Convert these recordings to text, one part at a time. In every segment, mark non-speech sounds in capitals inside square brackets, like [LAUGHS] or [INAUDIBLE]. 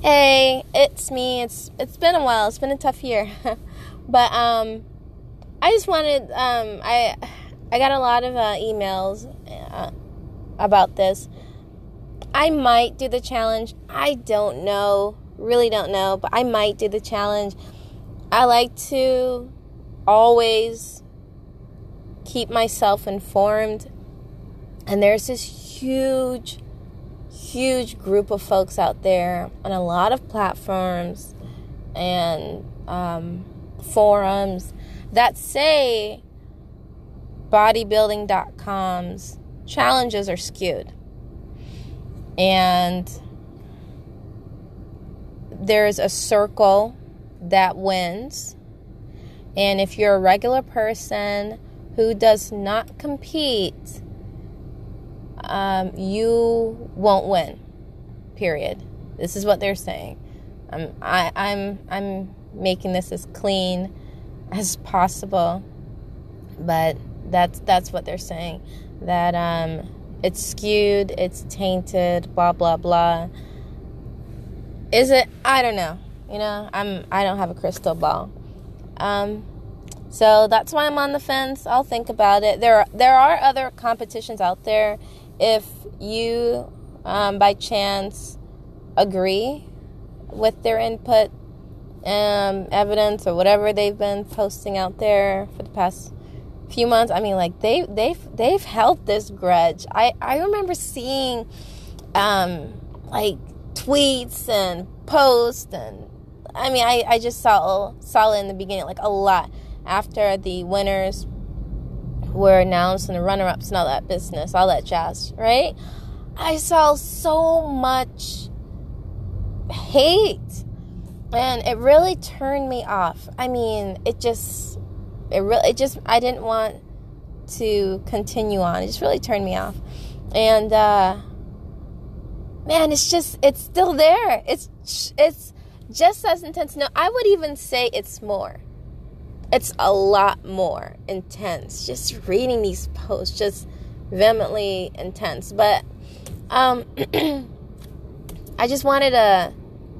Hey, it's me. It's it's been a while. It's been a tough year, [LAUGHS] but um, I just wanted um, I I got a lot of uh, emails uh, about this. I might do the challenge. I don't know. Really don't know, but I might do the challenge. I like to always keep myself informed. And there's this huge huge group of folks out there on a lot of platforms and um, forums that say bodybuilding.com's challenges are skewed. And there's a circle that wins. And if you're a regular person who does not compete, um, you won't win. Period. This is what they're saying. Um, I, I'm I'm making this as clean as possible, but that's that's what they're saying. That um, it's skewed, it's tainted, blah blah blah. Is it? I don't know. You know, I'm I don't have a crystal ball. Um, so that's why I'm on the fence. I'll think about it. There are, there are other competitions out there if you, um, by chance, agree with their input, um, evidence, or whatever they've been posting out there for the past few months, I mean, like they they've they've held this grudge. I I remember seeing, um, like tweets and posts and I mean, I, I just saw saw it in the beginning, like a lot after the winners were announced and the runner ups and all that business, all that jazz, right? I saw so much hate and it really turned me off. I mean, it just, it really, it just, I didn't want to continue on. It just really turned me off. And, uh, man, it's just, it's still there. It's, it's just as intense. No, I would even say it's more it's a lot more intense. Just reading these posts, just vehemently intense. But um, [CLEARS THROAT] I just wanted to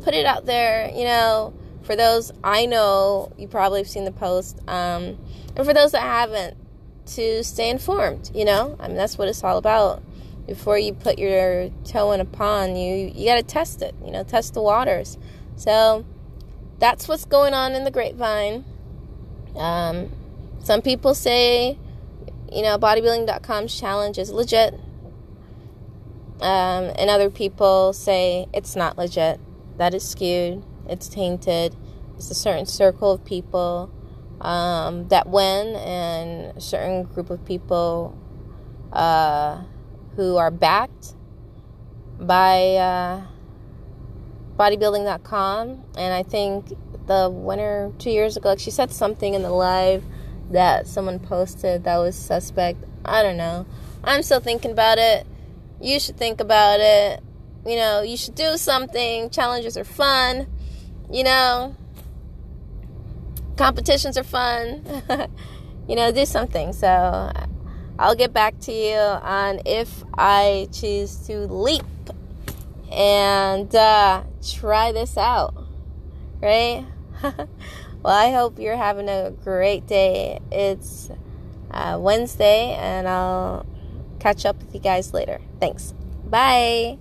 put it out there, you know, for those I know you probably have seen the post, um, and for those that haven't, to stay informed. You know, I mean that's what it's all about. Before you put your toe in a pond, you you got to test it. You know, test the waters. So that's what's going on in the grapevine. Um, some people say, you know, bodybuilding.com's challenge is legit. Um, and other people say it's not legit. That is skewed. It's tainted. It's a certain circle of people um, that win, and a certain group of people uh, who are backed by uh, bodybuilding.com. And I think the winner two years ago. Like she said something in the live that someone posted that was suspect. I don't know. I'm still thinking about it. You should think about it. You know, you should do something. Challenges are fun. You know, competitions are fun. [LAUGHS] you know, do something. So I'll get back to you on if I choose to leap and uh, try this out. Right? [LAUGHS] well, I hope you're having a great day. It's uh, Wednesday, and I'll catch up with you guys later. Thanks. Bye.